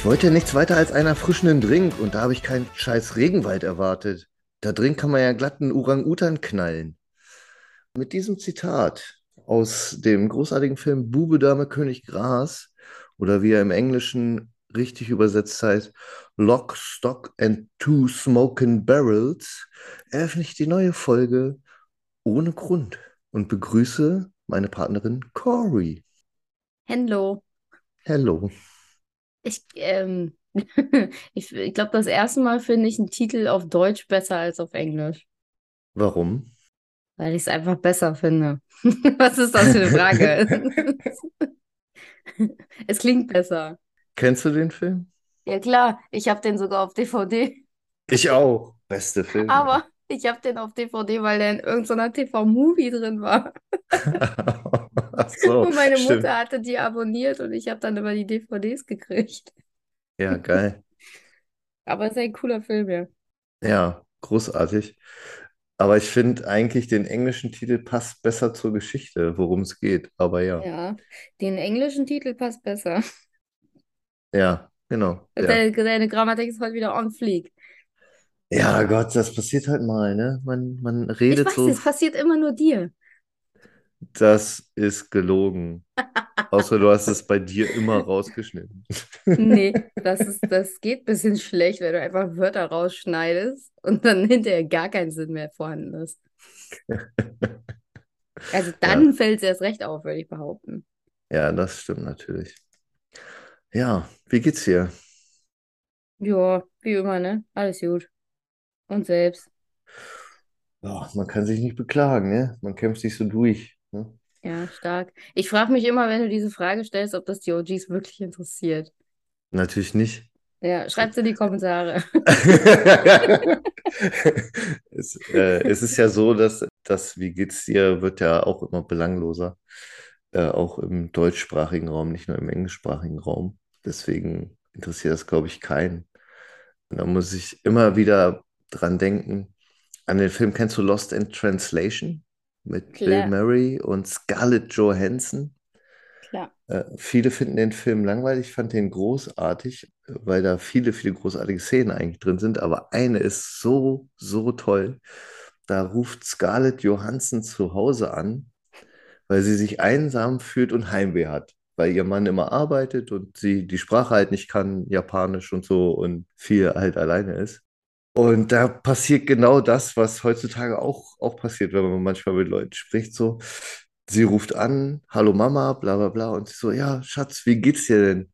Ich wollte nichts weiter als einen erfrischenden Drink und da habe ich keinen scheiß Regenwald erwartet. Da drin kann man ja glatt einen Orang-Utan knallen. Mit diesem Zitat aus dem großartigen Film Bube, Dame, König, Gras oder wie er im Englischen richtig übersetzt heißt Lock, Stock and Two Smoking Barrels, eröffne ich die neue Folge ohne Grund und begrüße meine Partnerin Cory. Hello. Hello. Ich, ähm, ich, ich glaube, das erste Mal finde ich einen Titel auf Deutsch besser als auf Englisch, Warum? weil ich es einfach besser finde. Was ist das für eine Frage? Es klingt besser. Kennst du den Film? Ja klar, ich habe den sogar auf DVD, Ich auch. Beste Film. aber ich habe den auf DVD, weil der in irgendeiner TV-Movie drin war. Ach so, Und meine stimmt. Mutter hatte die abonniert und ich habe dann immer die DVDs gekriegt. Ja, geil. Aber es ist ein cooler Film, ja. Ja, großartig. Aber ich finde eigentlich den englischen Titel passt besser zur Geschichte, worum es geht. Aber ja, Ja, den englischen Titel passt besser. ja, genau. Ja. Deine, deine Grammatik ist heute wieder on fleek. Ja, Gott, das passiert halt mal, ne? Man, man Ich redet weiß, so, es passiert immer nur dir. das ist gelogen. Außer du hast es bei dir immer rausgeschnitten. Nee, das ist, das geht ein bisschen schlecht, wenn du einfach Wörter rausschneidest und dann hinterher gar kein Sinn mehr vorhanden ist. Also dann fällt es erst recht auf, würde ich behaupten. Ja, das stimmt natürlich. Ja, wie geht's dir? Ja, wie immer, ne? Alles gut. Und selbst. Ja, man kann sich nicht beklagen, ne? Man kämpft sich so durch. Ne? Ja, stark. Ich frage mich immer, wenn du diese Frage stellst, ob das die OGs wirklich interessiert. Natürlich nicht. Ja, schreib's in die Kommentare. Es, äh, es ist ja so, dass das Wie geht's dir wird ja auch immer belangloser, äh, auch im deutschsprachigen Raum, nicht nur im englischsprachigen Raum. Deswegen interessiert das, glaube ich, keinen. Und da muss ich immer wieder dran denken, an den Film, kennst du Lost in Translation mit Bill Klar. Murray und Scarlett Johansson? Klar. Äh, viele finden den Film langweilig, ich fand den großartig, weil da viele, viele großartige Szenen eigentlich drin sind, aber eine ist so, so toll. Da ruft Scarlett Johansson zu Hause an, weil sie sich einsam fühlt und Heimweh hat, weil ihr Mann immer arbeitet und sie die Sprache halt nicht kann, Japanisch und so und viel halt alleine ist. Und da passiert genau das, was heutzutage auch, auch passiert, wenn man manchmal mit Leuten spricht, so. Sie ruft an, hallo Mama, bla bla bla, und sie so, ja, Schatz, wie geht's dir denn?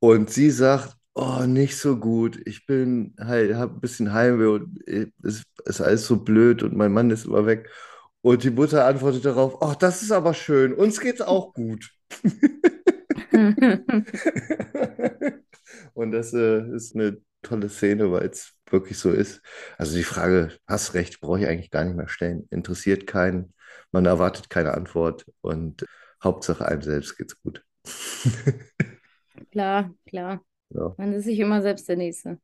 Und sie sagt, oh, nicht so gut, ich bin halt, hab ein bisschen Heimweh und äh, es ist alles so blöd und mein Mann ist immer weg. Und die Mutter antwortet darauf, oh, das ist aber schön, uns geht's auch gut. Und das äh, ist eine tolle Szene, weil es wirklich so ist. Also die Frage, hast recht, brauche ich eigentlich gar nicht mehr stellen. Interessiert keinen, man erwartet keine Antwort und Hauptsache einem selbst geht's gut. Klar, klar. Ja. Man ist sich immer selbst der Nächste.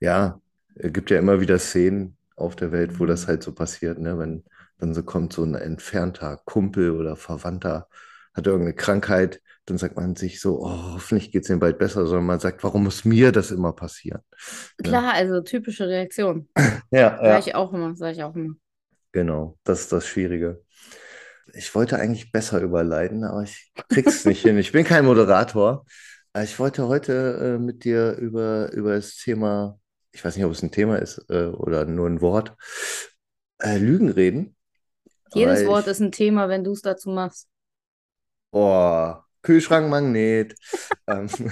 Ja, es gibt ja immer wieder Szenen auf der Welt, wo das halt so passiert, ne? Wenn dann so kommt so ein entfernter Kumpel oder Verwandter, hat irgendeine Krankheit, dann sagt man sich so, oh, hoffentlich geht es ihm bald besser, sondern man sagt, warum muss mir das immer passieren? Klar, also typische Reaktion. Ja, Sag ja, ich auch immer, sag ich auch immer. genau, das ist das Schwierige. Ich wollte eigentlich besser überleiten, aber ich krieg's nicht hin. Ich bin kein Moderator. Äh, Ich wollte heute äh, mit dir über, über das Thema, ich weiß nicht, ob es ein Thema ist äh, oder nur ein Wort, äh, Lügen reden. Jedes Wort ich, ist ein Thema, wenn du es dazu machst. oh, Kühlschrankmagnet. Ähm,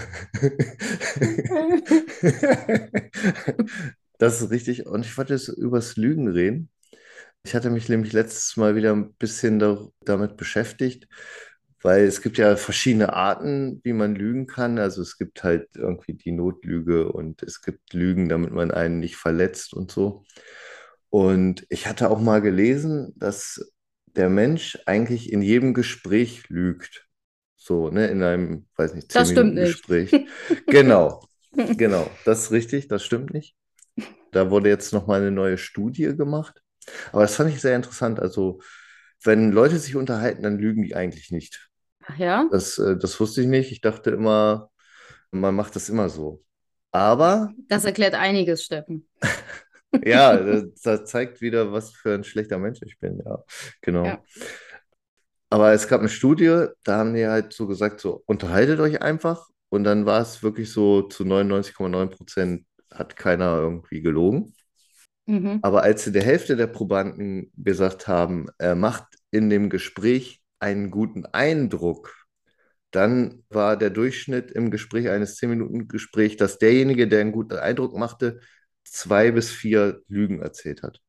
Das ist richtig. Und ich wollte jetzt übers Lügen reden. Ich hatte mich nämlich letztes Mal wieder ein bisschen da, damit beschäftigt, weil es gibt ja verschiedene Arten, wie man lügen kann. Also es gibt halt irgendwie die Notlüge und es gibt Lügen, damit man einen nicht verletzt und so. Und ich hatte auch mal gelesen, dass der Mensch eigentlich in jedem Gespräch lügt. So, ne, in einem, weiß nicht, Das stimmt nicht. 10-Minuten-Gespräch. Genau, genau, das ist richtig, das stimmt nicht. Da wurde jetzt nochmal eine neue Studie gemacht. Aber das fand ich sehr interessant. Also, wenn Leute sich unterhalten, dann lügen die eigentlich nicht. Ach ja? Das, äh, das wusste ich nicht. Ich dachte immer, Man macht das immer so. Aber Das erklärt einiges, Steffen. ja, das, das zeigt wieder, was für ein schlechter Mensch ich bin. Ja, genau. Ja. Aber es gab eine Studie, da haben die halt so gesagt, so unterhaltet euch einfach. Und dann war es wirklich so zu 99,9 Prozent hat keiner irgendwie gelogen. Mhm. Aber als sie der Hälfte der Probanden gesagt haben, er macht in dem Gespräch einen guten Eindruck, dann war der Durchschnitt im Gespräch eines 10-Minuten-Gesprächs, dass derjenige, der einen guten Eindruck machte, zwei bis vier Lügen erzählt hat,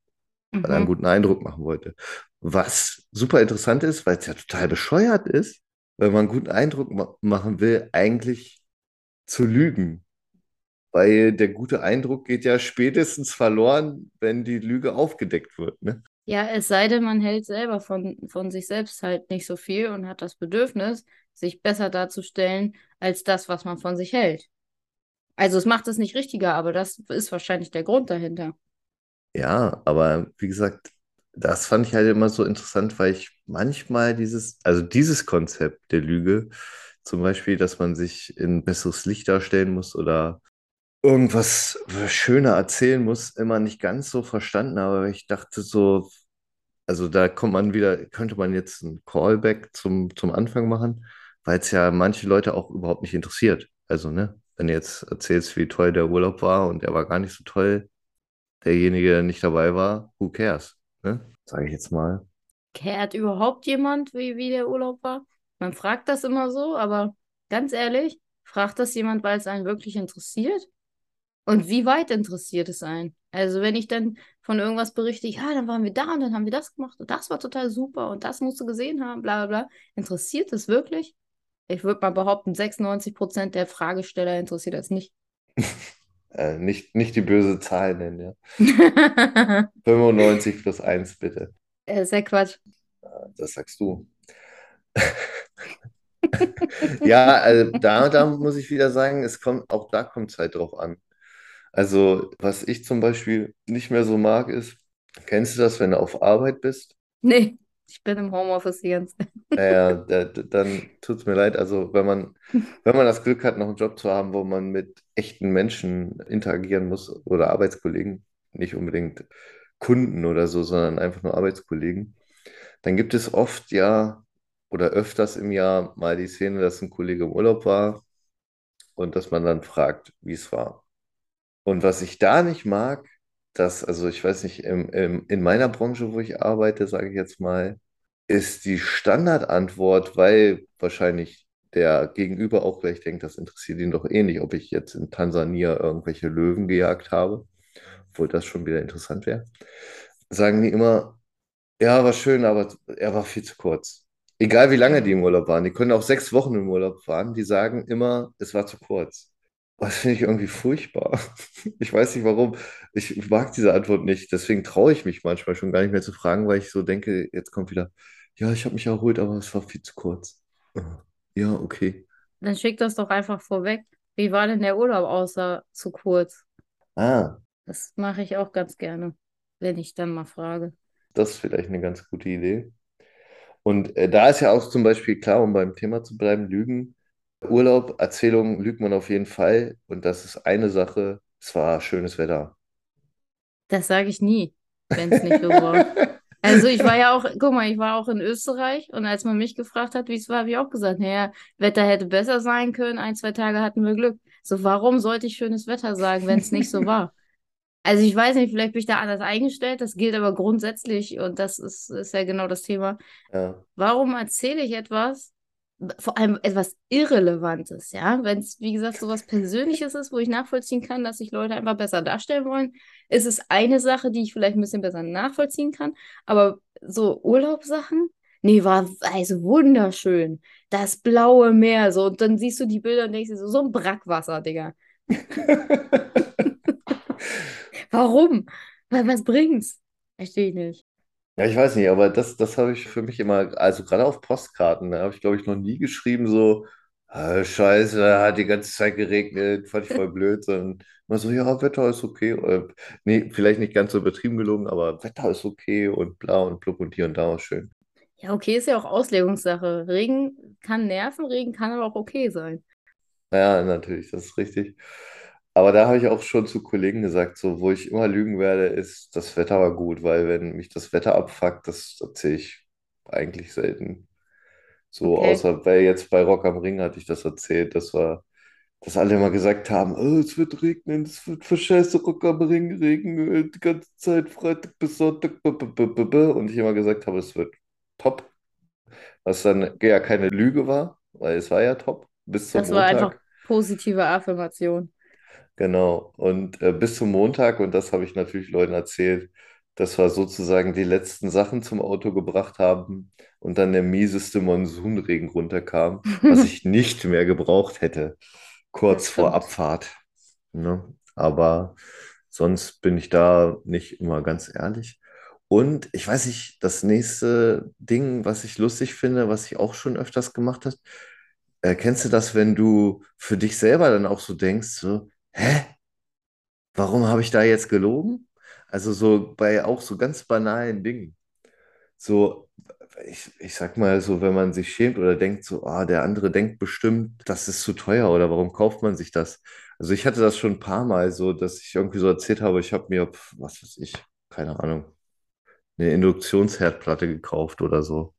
weil er einen Mhm. guten Eindruck machen wollte. Was super interessant ist, weil es ja total bescheuert ist, wenn man einen guten Eindruck ma machen will, eigentlich zu lügen. Weil der gute Eindruck geht ja spätestens verloren, wenn die Lüge aufgedeckt wird, ne? Ja, es sei denn, man hält selber von, von sich selbst halt nicht so viel und hat das Bedürfnis, sich besser darzustellen als das, was man von sich hält. Also es macht es nicht richtiger, aber das ist wahrscheinlich der Grund dahinter. Ja, aber wie gesagt, das fand ich halt immer so interessant, weil ich manchmal dieses, also dieses Konzept der Lüge, zum Beispiel, dass man sich in besseres Licht darstellen muss oder irgendwas schöner erzählen muss, immer nicht ganz so verstanden habe. Ich dachte so, also da kommt man wieder, könnte man jetzt ein Callback zum, zum Anfang machen, weil es ja manche Leute auch überhaupt nicht interessiert. Also, ne, wenn du jetzt erzählst, wie toll der Urlaub war und er war gar nicht so toll, derjenige, der nicht dabei war, who cares? Ne? Sage ich jetzt mal. Kehrt überhaupt jemand, wie, wie der Urlaub war? Man fragt das immer so, aber ganz ehrlich, fragt das jemand, weil es einen wirklich interessiert? Und wie weit interessiert es einen? Also wenn ich dann von irgendwas berichte, ja, dann waren wir da und dann haben wir das gemacht und das war total super und das musst du gesehen haben, bla bla bla. Interessiert es wirklich? Ich würde mal behaupten, 96% der Fragesteller interessiert das nicht. Äh, nicht, nicht die böse Zahl nennen, ja. 95 plus 1 bitte. Äh, ja Quatsch. Das sagst du. Ja, also da, da muss ich wieder sagen, es kommt, auch da kommt es halt drauf an. Also, was ich zum Beispiel nicht mehr so mag, ist, kennst du das, wenn du auf Arbeit bist? Nee, ich bin im Homeoffice die ganze Zeit. Naja, da, da- dann tut es mir leid. Also, wenn man, wenn man das Glück hat, noch einen Job zu haben, wo man mit echten Menschen interagieren muss oder Arbeitskollegen, nicht unbedingt Kunden oder so, sondern einfach nur Arbeitskollegen, dann gibt es oft ja oder öfters im Jahr mal die Szene, dass ein Kollege im Urlaub war und dass man dann fragt, wie es war. Und was ich da nicht mag, dass, also ich weiß nicht, im, im, in meiner Branche, wo ich arbeite, sage ich jetzt mal, ist die Standardantwort, weil wahrscheinlich der Gegenüber auch gleich denkt, das interessiert ihn doch eh nicht, ob ich jetzt in Tansania irgendwelche Löwen gejagt habe, obwohl das schon wieder interessant wäre, sagen die immer, ja, war schön, aber er war viel zu kurz. Egal wie lange die im Urlaub waren, die können auch sechs Wochen im Urlaub fahren, die sagen immer, es war zu kurz. Das finde ich irgendwie furchtbar. Ich weiß nicht warum. Ich mag diese Antwort nicht. Deswegen traue ich mich manchmal schon gar nicht mehr zu fragen, weil ich so denke, jetzt kommt wieder, ja, ich habe mich erholt, aber es war viel zu kurz. Ja, okay. Dann schick das doch einfach vorweg. Wie war denn der Urlaub außer zu kurz? Ah, Das mache ich auch ganz gerne, wenn ich dann mal frage. das ist vielleicht eine ganz gute Idee. Und äh, da ist ja auch zum Beispiel klar, um beim Thema zu bleiben, Lügen, Urlaub, Erzählungen lügt man auf jeden Fall. Und das ist eine Sache, es war schönes Wetter. Das sage ich nie, wenn es nicht so war. Also ich war ja auch, guck mal, ich war auch in Österreich und als man mich gefragt hat, wie es war, habe ich auch gesagt, naja, Wetter hätte besser sein können, ein, zwei Tage hatten wir Glück. So, warum sollte ich schönes Wetter sagen, wenn es nicht so war? Also ich weiß nicht, vielleicht bin ich da anders eingestellt, das gilt aber grundsätzlich und das ist, ist ja genau das Thema. Ja. Warum erzähle ich etwas, vor allem etwas Irrelevantes, ja? Wenn es, wie gesagt, so was Persönliches ist, wo ich nachvollziehen kann, dass sich Leute einfach besser darstellen wollen, ist es eine Sache, die ich vielleicht ein bisschen besser nachvollziehen kann. Aber so Urlaubssachen, nee, war also wunderschön. Das blaue Meer, so, und dann siehst du die Bilder und denkst dir so, so ein Brackwasser, Digga. Warum? Weil was bringt's? Verstehe ich nicht. Ja, ich weiß nicht, aber das, das habe ich für mich immer, also gerade auf Postkarten, da habe ich, glaube ich, noch nie geschrieben, so, ah, Scheiße, hat die ganze Zeit geregnet, fand ich voll blöd, sondern immer so, ja, Wetter ist okay. Oder, nee, vielleicht nicht ganz so übertrieben gelogen, aber Wetter ist okay und bla und blub und hier und da ist schön. Ja, okay, ist ja auch Auslegungssache. Regen kann nerven, Regen kann aber auch okay sein. Ja, natürlich, das ist richtig. Aber da habe ich auch schon zu Kollegen gesagt, so, wo ich immer lügen werde, ist, das Wetter war gut, weil wenn mich das Wetter abfuckt, das erzähle ich eigentlich selten. So, Okay. außer bei jetzt bei Rock am Ring hatte ich das erzählt, das war, dass alle immer gesagt haben, oh, es wird regnen, es wird für scheiße Rock am Ring regnen, die ganze Zeit Freitag bis Sonntag, und ich immer gesagt habe, es wird top, was dann ja keine Lüge war, weil es war ja top bis zum Das war einfach Montag. positive Affirmation. Genau. Und äh, bis zum Montag, und das habe ich natürlich Leuten erzählt, dass wir sozusagen die letzten Sachen zum Auto gebracht haben und dann der mieseste Monsunregen runterkam, was ich nicht mehr gebraucht hätte, kurz vor. Abfahrt. Ne? Aber sonst bin ich da nicht immer ganz ehrlich. Und ich weiß nicht, das nächste Ding, was ich lustig finde, was ich auch schon öfters gemacht habe, äh, kennst du das, wenn du für dich selber dann auch so denkst, so, hä? warum habe ich da jetzt gelogen? Also so bei auch so ganz banalen Dingen. So, ich, ich sag mal so, wenn man sich schämt oder denkt so, ah, der andere denkt bestimmt, das ist zu teuer oder warum kauft man sich das? Also ich hatte das schon ein paar Mal so, dass ich irgendwie so erzählt habe, ich habe mir, was weiß ich, keine Ahnung, eine Induktionsherdplatte gekauft oder so.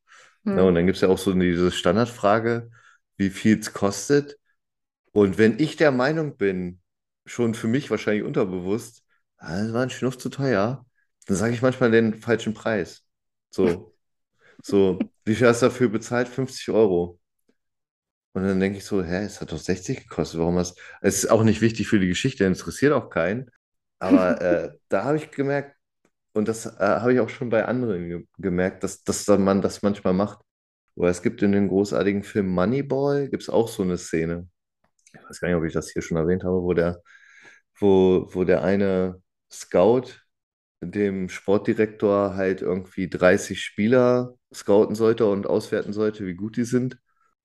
Ja, Hm. und dann gibt es ja auch so diese Standardfrage, wie viel es kostet. Und wenn ich der Meinung bin, schon für mich wahrscheinlich unterbewusst, ah, das war ein Schnuff zu teuer, dann sage ich manchmal den falschen Preis. So, so, wie viel hast du dafür bezahlt? 50 Euro. Und dann denke ich so, hä, es hat doch 60 gekostet. Warum hast Es ist auch nicht wichtig für die Geschichte, interessiert auch keinen. Aber äh, da habe ich gemerkt, und das äh, habe ich auch schon bei anderen ge gemerkt, dass, dass man das manchmal macht. Oder es gibt in dem großartigen Film Moneyball, gibt es auch so eine Szene. Ich weiß gar nicht, ob ich das hier schon erwähnt habe, wo der wo, wo der eine Scout dem Sportdirektor halt irgendwie 30 Spieler scouten sollte und auswerten sollte, wie gut die sind.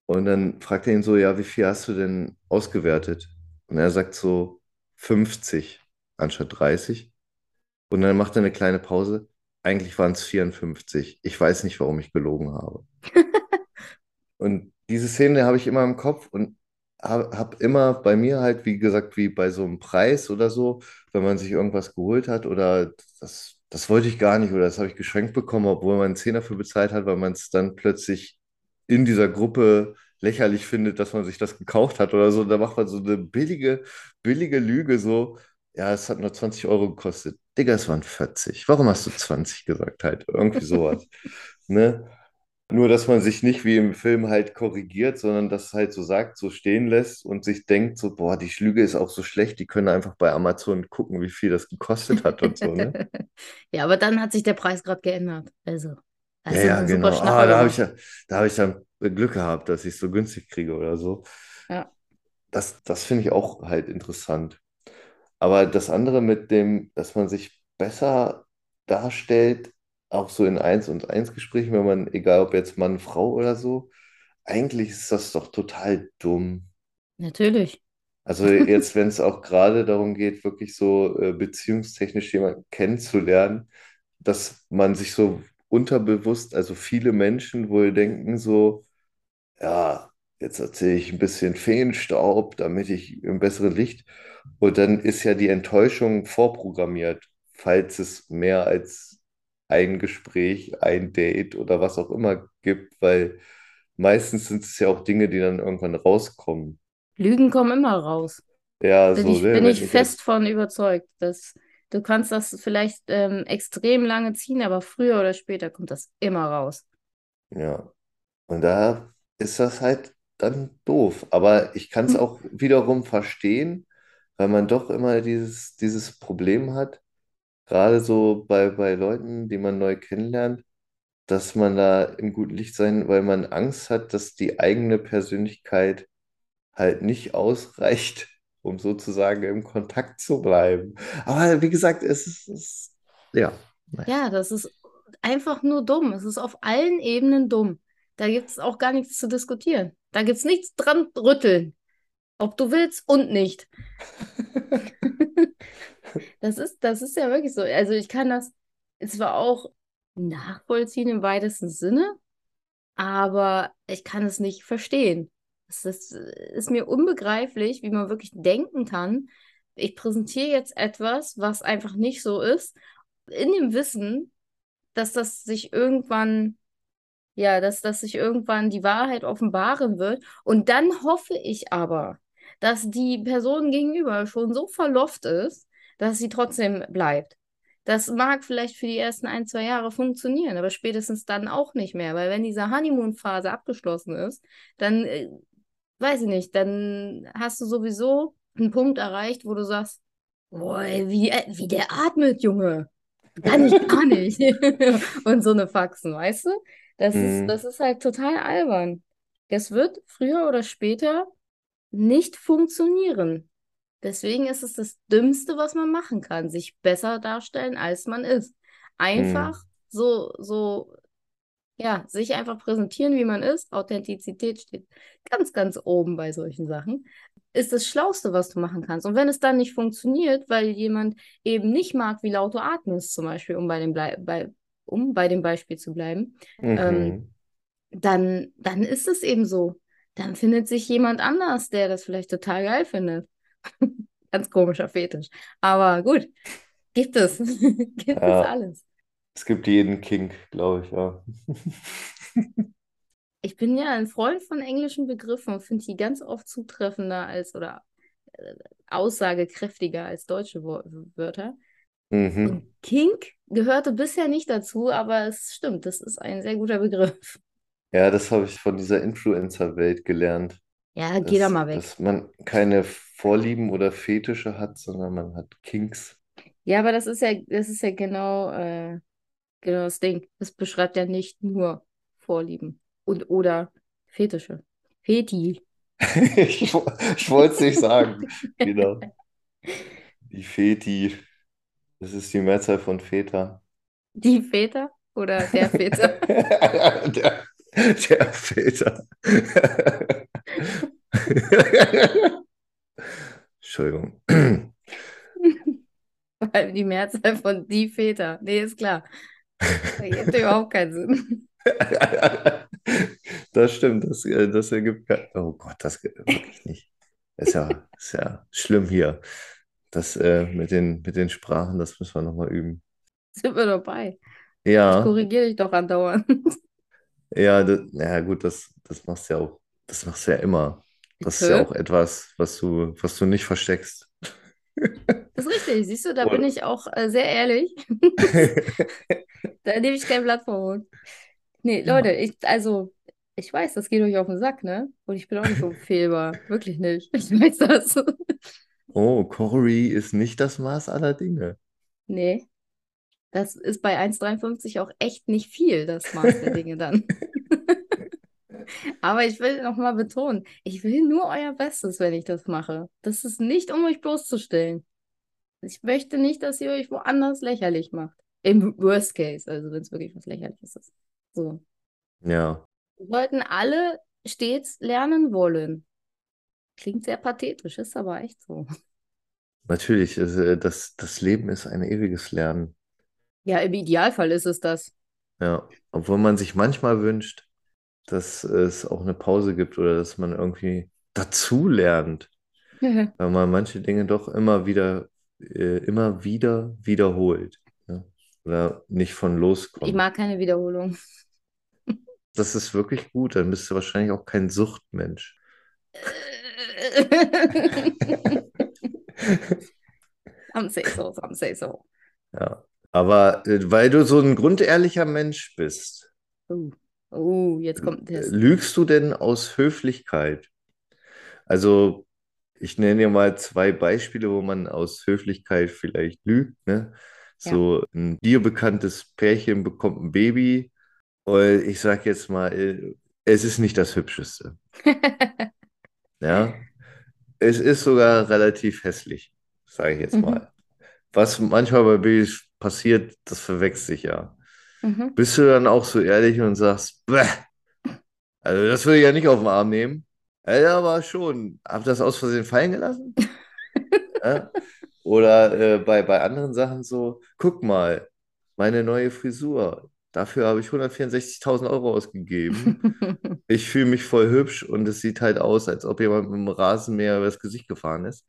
Und dann fragt er ihn so, ja, wie viel hast du denn ausgewertet? Und er sagt so 50 anstatt 30. Und dann macht er eine kleine Pause. Eigentlich waren es 54. Ich weiß nicht, warum ich gelogen habe. Und diese Szene habe ich immer im Kopf und habe hab immer bei mir halt, wie gesagt, wie bei so einem Preis oder so, wenn man sich irgendwas geholt hat oder das, das wollte ich gar nicht oder das habe ich geschenkt bekommen, obwohl man einen Zehner dafür bezahlt hat, weil man es dann plötzlich in dieser Gruppe lächerlich findet, dass man sich das gekauft hat oder so. Da macht man so eine billige, billige Lüge so. Ja, es hat nur 20 Euro gekostet. Digga, es waren 40. Warum hast du 20 gesagt halt? Irgendwie sowas. Ne? Nur, dass man sich nicht wie im Film halt korrigiert, sondern das halt so sagt, so stehen lässt und sich denkt, so, boah, die Schlüge ist auch so schlecht, die können einfach bei Amazon gucken, wie viel das gekostet hat und so, ne? Ja, aber dann hat sich der Preis gerade geändert. Also, Ja, ja, genau. Ah, da habe ich ja, da habe ich dann Glück gehabt, dass ich es so günstig kriege oder so. Ja. Das, das finde ich auch halt interessant. Aber das andere mit dem, dass man sich besser darstellt, auch so in Eins und Eins Gesprächen, wenn man, egal ob jetzt Mann, Frau oder so, eigentlich ist das doch total dumm. Natürlich. Also jetzt, wenn es auch gerade darum geht, wirklich so äh, beziehungstechnisch jemanden kennenzulernen, dass man sich so unterbewusst, also viele Menschen wohl denken so, ja, jetzt erzähle ich ein bisschen Feenstaub, damit ich im besseren Licht. Und dann ist ja die Enttäuschung vorprogrammiert, falls es mehr als ein Gespräch, ein Date oder was auch immer gibt, weil meistens sind es ja auch Dinge, die dann irgendwann rauskommen. Lügen kommen immer raus. Ja, Bin so, ich, bin ich fest von überzeugt, dass du kannst das vielleicht ähm, extrem lange ziehen, aber früher oder später kommt das immer raus. ja. Und da ist das halt dann doof. Aber ich kann es Hm. auch wiederum verstehen, weil man doch immer dieses, dieses Problem hat, gerade so bei, bei Leuten, die man neu kennenlernt, dass man da im guten Licht sein, weil man Angst hat, dass die eigene Persönlichkeit halt nicht ausreicht, um sozusagen im Kontakt zu bleiben. Aber wie gesagt, es ist, es, ja. Ja, das ist einfach nur dumm. Es ist auf allen Ebenen dumm. Da gibt es auch gar nichts zu diskutieren. Da gibt es nichts dran rütteln, ob du willst und nicht. Das ist, das ist ja wirklich so. Also ich kann das zwar auch nachvollziehen im weitesten Sinne, aber ich kann es nicht verstehen. Es ist, ist mir unbegreiflich, wie man wirklich denken kann. Ich präsentiere jetzt etwas, was einfach nicht so ist, in dem Wissen, dass das sich irgendwann, ja, dass das sich irgendwann die Wahrheit offenbaren wird. Und dann hoffe ich aber, dass die Person gegenüber schon so verlofft ist, dass sie trotzdem bleibt. Das mag vielleicht für die ersten ein, zwei Jahre funktionieren, aber spätestens dann auch nicht mehr, weil wenn diese Honeymoon-Phase abgeschlossen ist, dann, äh, weiß ich nicht, dann hast du sowieso einen Punkt erreicht, wo du sagst, boah, wie, äh, wie der atmet, Junge. Kann ich gar nicht. Und so eine Faxen, weißt du? Das ist, Mhm. das ist halt total albern. Das wird früher oder später nicht funktionieren. Deswegen ist es das Dümmste, was man machen kann, sich besser darstellen, als man ist. Einfach Mhm. so, so, ja, sich einfach präsentieren, wie man ist. Authentizität steht ganz, ganz oben bei solchen Sachen. Ist das Schlauste, was du machen kannst. Und wenn es dann nicht funktioniert, weil jemand eben nicht mag, wie laut du atmest, zum Beispiel, um bei dem, Blei bei, um bei dem Beispiel zu bleiben, ähm, Mhm. dann, dann ist es eben so. Dann findet sich jemand anders, der das vielleicht total geil findet. Ganz komischer Fetisch. Aber gut, gibt es. Gibt es Ja, alles. es gibt jeden Kink, glaube ich, ja. Ich bin ja ein Freund von englischen Begriffen und finde die ganz oft zutreffender als oder äh, aussagekräftiger als deutsche Wörter. Mhm. Kink gehörte bisher nicht dazu, aber es stimmt, das ist ein sehr guter Begriff. Ja, das habe ich von dieser Influencer-Welt gelernt, Ja, geh da dass, mal weg. dass man keine Vorlieben oder Fetische hat, sondern man hat Kinks. Ja, aber das ist ja, das ist ja genau, äh, genau das Ding. Das beschreibt ja nicht nur Vorlieben und oder Fetische. Feti. Ich, ich wollte es nicht sagen. Genau. Die Feti. Das ist die Mehrzahl von Väter. Die Väter oder der Väter? Der, der Väter. Entschuldigung. Vor allem die Mehrzahl von die Väter. Nee, ist klar. Das ergibt überhaupt keinen Sinn. Das stimmt, das, äh, das ergibt kein... Oh Gott, das geht wirklich nicht. Ist ja, ist ja schlimm hier. Das äh, mit den, mit den Sprachen, das müssen wir nochmal üben. Sind wir dabei. Ich Ja, korrigiere dich doch andauernd. ja, das, ja gut, das, das machst du ja auch, das machst du ja immer. Das ist ja auch etwas, was du, was du nicht versteckst. Das ist richtig. Siehst du, da bin Oder? ich auch äh, sehr ehrlich. Da nehme ich kein Blatt vor Mund. Nee, Leute, Ja. ich, also, ich weiß, das geht euch auf den Sack, ne? Und ich bin auch nicht unfehlbar. Wirklich nicht. Ich weiß das. Oh, Corey ist nicht das Maß aller Dinge. Nee, das ist bei 1,53 auch echt nicht viel, das Maß der Dinge dann. Aber ich will nochmal betonen, ich will nur euer Bestes, wenn ich das mache. Das ist nicht, um euch bloßzustellen. Ich möchte nicht, dass ihr euch woanders lächerlich macht. Im Worst Case, also wenn es wirklich was Lächerliches ist. So. Ja, Wir sollten alle stets lernen wollen. Klingt sehr pathetisch, ist aber echt so. natürlich, es, äh, das, das Leben ist ein ewiges Lernen. Ja, im Idealfall ist es das. Ja, obwohl man sich manchmal wünscht, dass es auch eine Pause gibt oder dass man irgendwie dazu lernt, weil man manche Dinge doch immer wieder, äh, immer wieder wiederholt, ja? Oder nicht von Ich loskommt. mag keine Wiederholung. Das ist wirklich gut, dann bist du wahrscheinlich auch kein Suchtmensch. Some say so, some say so. Ja, aber äh, weil du so ein grundehrlicher Mensch bist, Uh, uh, jetzt kommt ein Test. lügst du denn aus Höflichkeit? Also, ich nenne dir mal zwei Beispiele, wo man aus Höflichkeit vielleicht lügt, ne? Ja. So ein dir bekanntes Pärchen bekommt ein Baby und ich sag jetzt mal, äh, es ist nicht das Hübscheste, ja? Es ist sogar relativ hässlich, sage ich jetzt Mhm. mal. Was manchmal bei Babys passiert, das verwechselt sich ja. Mhm. Bist du dann auch so ehrlich und sagst, Bäh, also das würde ich ja nicht auf den Arm nehmen? Ja, aber schon. Hab das aus Versehen fallen gelassen? Ja? Oder äh, bei, bei anderen Sachen so, guck mal, meine neue Frisur, Dafür habe ich 164.000 Euro ausgegeben. Ich fühle mich voll hübsch und es sieht halt aus, als ob jemand mit dem Rasenmäher über das Gesicht gefahren ist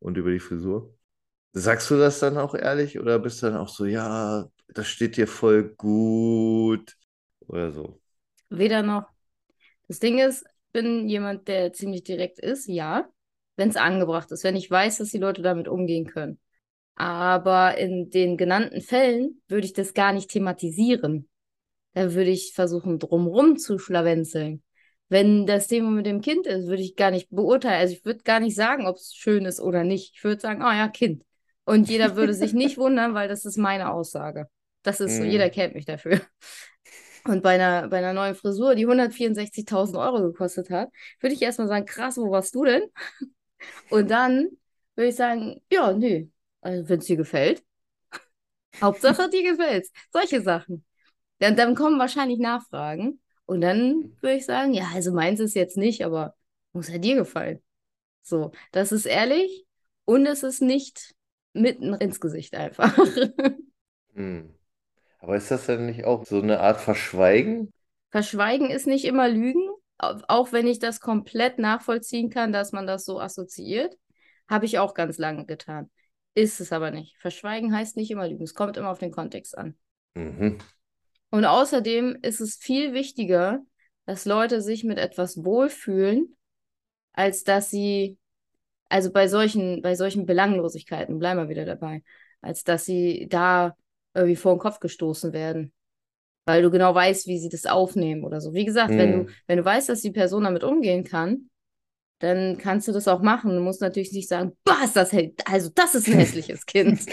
und über die Frisur. Sagst du das dann auch ehrlich oder bist du dann auch so, ja, das steht dir voll gut oder so? Weder noch. Das Ding ist, ich bin jemand, der ziemlich direkt ist, ja, wenn es angebracht ist, wenn ich weiß, dass die Leute damit umgehen können. Aber in den genannten Fällen würde ich das gar nicht thematisieren. Da würde ich versuchen, drumrum zu schlawenzeln. Wenn das Thema mit dem Kind ist, würde ich gar nicht beurteilen. Also ich würde gar nicht sagen, ob es schön ist oder nicht. Ich würde sagen, oh ja, Kind. Und jeder würde sich nicht wundern, weil das ist meine Aussage. Das ist so, jeder Mm. kennt mich dafür. Und bei einer, bei einer neuen Frisur, die 164.000 Euro gekostet hat, würde ich erstmal sagen, krass, wo warst du denn? Und dann würde ich sagen, ja, nee, also wenn es dir gefällt. Hauptsache, dir gefällt's. Solche Sachen. Dann, dann kommen wahrscheinlich Nachfragen. Und dann würde ich sagen, ja, also meins ist jetzt nicht, aber muss ja dir gefallen. So, das ist ehrlich und es ist nicht mitten ins Gesicht einfach. Hm. Aber ist das dann nicht auch so eine Art Verschweigen? Verschweigen ist nicht immer Lügen, au- auch wenn ich das komplett nachvollziehen kann, dass man das so assoziiert. Habe ich auch ganz lange getan. Ist es aber nicht. Verschweigen heißt nicht immer Lügen. Es kommt immer auf den Kontext an. Mhm. Und außerdem ist es viel wichtiger, dass Leute sich mit etwas wohlfühlen, als dass sie, also bei solchen, bei solchen Belanglosigkeiten, bleiben wir wieder dabei, als dass sie da irgendwie vor den Kopf gestoßen werden. Weil du genau weißt, wie sie das aufnehmen oder so. Wie gesagt, wenn du, Hm. wenn du weißt, dass die Person damit umgehen kann, dann kannst du das auch machen. Du musst natürlich nicht sagen, boah, ist das, hä- also das ist ein hässliches Kind.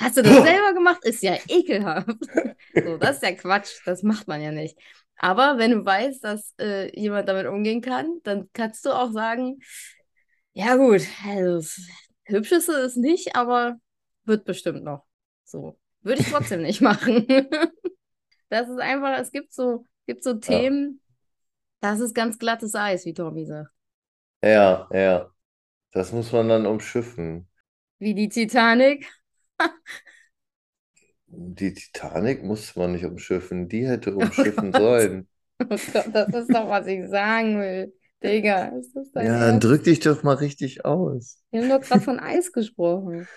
Hast du das selber gemacht? Ist ja ekelhaft. So, das ist ja Quatsch. Das macht man ja nicht. Aber wenn du weißt, dass äh, jemand damit umgehen kann, dann kannst du auch sagen, ja gut, also Hübscheste ist nicht, aber wird bestimmt noch. So, würde ich trotzdem nicht machen. Das ist einfach, es gibt so, gibt so Themen, das ist ganz glattes Eis, wie Tommy sagt. Ja, ja. Das muss man dann umschiffen. Wie die Titanic. Die Titanic musste man nicht umschiffen, die hätte umschiffen sollen. Oh Gott, das ist doch, was ich sagen will. Digga, ist das dein Ja, dann Ernst? drück dich doch mal richtig aus. Wir haben doch gerade von Eis gesprochen.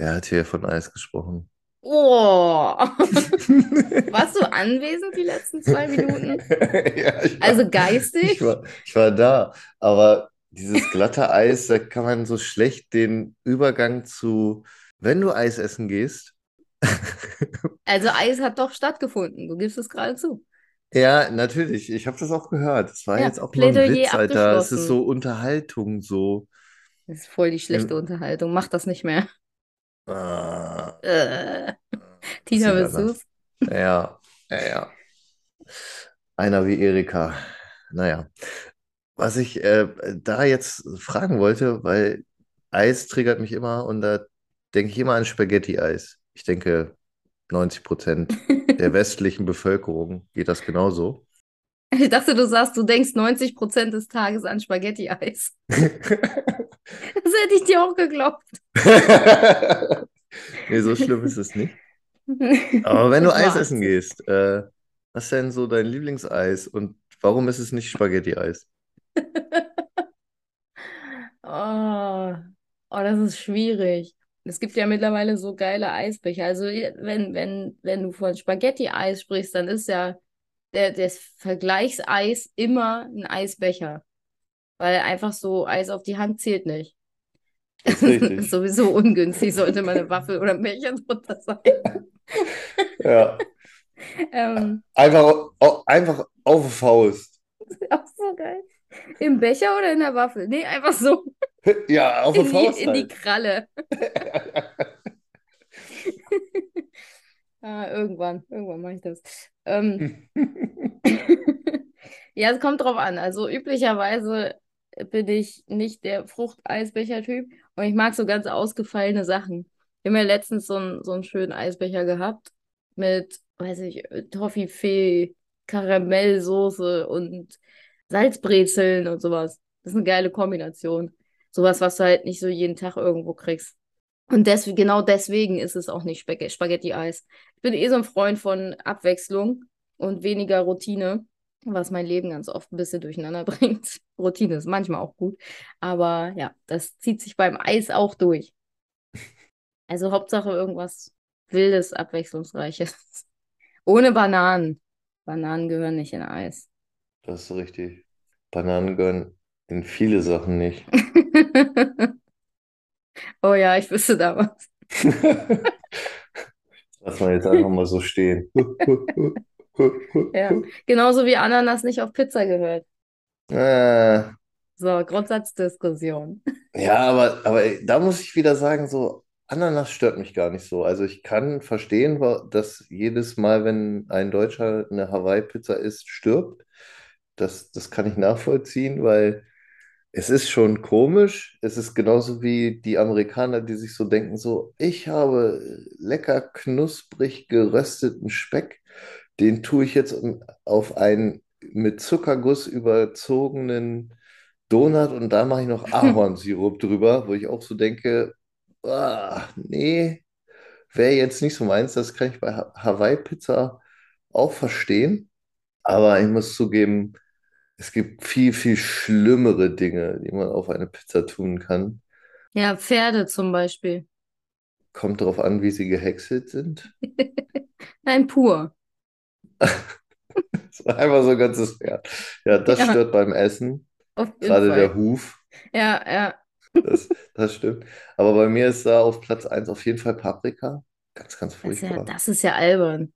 Wer hat hier von Eis gesprochen? Oh. Warst du anwesend die letzten zwei Minuten? Ja, ich war, Also ich geistig? war, ich war da, aber dieses glatte Eis, da kann man so schlecht den Übergang zu, wenn du Eis essen gehst. Also Eis hat doch stattgefunden. Du gibst es gerade zu. Ja, natürlich, ich habe das auch gehört. Das war Ja, jetzt auch nur ein Plädoyer Witz, Alter. Es ist so Unterhaltung, so. Das ist voll die schlechte Ähm, Unterhaltung. Mach das nicht mehr. Äh. das Tina, anders. du's? Ja, ja, ja. Einer wie Erika. Naja. Was ich äh, da jetzt fragen wollte, weil Eis triggert mich immer und da denke ich immer an Spaghetti-Eis. Ich denke, 90 Prozent der westlichen Bevölkerung geht das genauso. Ich dachte, du sagst, du denkst 90% des Tages an Spaghetti-Eis. Das hätte ich dir auch geglaubt. Nee, so schlimm ist es nicht. Aber wenn du Eis essen gehst, äh, was ist denn so dein Lieblingseis und warum ist es nicht Spaghetti-Eis? Oh, oh, das ist schwierig. Es gibt ja mittlerweile so geile Eisbecher. Also wenn, wenn, wenn du von Spaghetti-Eis sprichst, dann ist ja der, das Vergleichseis immer ein Eisbecher. Weil einfach so Eis auf die Hand zählt nicht. Das ist Das ist sowieso ungünstig, sollte mal eine Waffel oder ein Becher drunter sein. Ja. Ähm, Einfach, au- einfach auf die Faust. auch so geil. Im Becher oder in der Waffel? Nee, einfach so Ja, auf die in die, Faust in die halt. Kralle. Ah, irgendwann, irgendwann mache ich das. Ähm, ja, es kommt drauf an. Also üblicherweise bin ich nicht der Fruchteisbecher-Typ und ich mag so ganz ausgefallene Sachen. Wir haben ja letztens so einen, so einen schönen Eisbecher gehabt mit, weiß ich, Toffifee, Karamellsoße und Salzbrezeln und sowas. Das ist eine geile Kombination. Sowas, was du halt nicht so jeden Tag irgendwo kriegst. Und des, genau deswegen ist es auch nicht Spag Spaghetti-Eis. Ich bin eh so ein Freund von Abwechslung und weniger Routine, was mein Leben ganz oft ein bisschen durcheinander bringt. Routine ist manchmal auch gut, aber ja, das zieht sich beim Eis auch durch. Also Hauptsache irgendwas Wildes, Abwechslungsreiches. Ohne Bananen. Bananen gehören nicht in Eis. Das ist richtig. Bananen gehören in viele Sachen nicht. Oh ja, ich wüsste da was. Lass mal jetzt einfach mal so stehen. Ja, genauso wie Ananas nicht auf Pizza gehört. Äh, So, Grundsatzdiskussion. ja, aber, aber da muss ich wieder sagen, so Ananas stört mich gar nicht so. Also ich kann verstehen, dass jedes Mal, wenn ein Deutscher eine Hawaii-Pizza isst, stirbt. Das, das kann ich nachvollziehen, weil es ist schon komisch. Es ist genauso wie die Amerikaner, die sich so denken, so, ich habe lecker knusprig gerösteten Speck, den tue ich jetzt auf einen mit Zuckerguss überzogenen Donut und da mache ich noch Ahornsirup drüber, wo ich auch so denke, ah, nee, wäre jetzt nicht so meins. Das kann ich bei Ha- Hawaii-Pizza auch verstehen. Aber ich muss zugeben, es gibt viel, viel schlimmere Dinge, die man auf eine Pizza tun kann. Ja, Pferde zum Beispiel. Kommt darauf an, wie sie gehäckselt sind. Nein, pur. Einfach so ein ganzes Pferd. Ja, das Ja, stört beim Essen. auf jeden Gerade der Fall. Huf. Ja, ja. Das, das stimmt. Aber bei mir ist da auf Platz 1 auf jeden Fall Paprika. Ganz, ganz Das ist ja, furchtbar. das ist ja albern.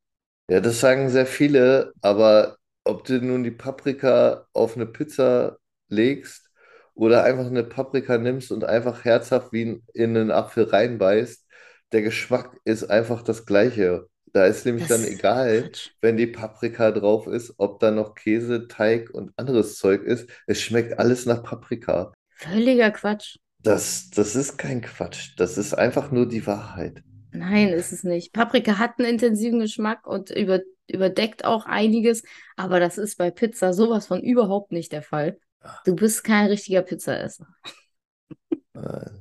Ja, das sagen sehr viele, aber ob du nun die Paprika auf eine Pizza legst oder einfach eine Paprika nimmst und einfach herzhaft wie in, in einen Apfel reinbeißt, der Geschmack ist einfach das gleiche. Da ist nämlich Das dann egal, wenn die Paprika drauf ist, ob da noch Käse, Teig und anderes Zeug ist. Es schmeckt alles nach Paprika. Völliger Quatsch. Das, das ist kein Quatsch. Das ist einfach nur die Wahrheit. Nein, ist es nicht. Paprika hat einen intensiven Geschmack und über, überdeckt auch einiges, aber das ist bei Pizza sowas von überhaupt nicht der Fall. Du bist kein richtiger Pizzaesser.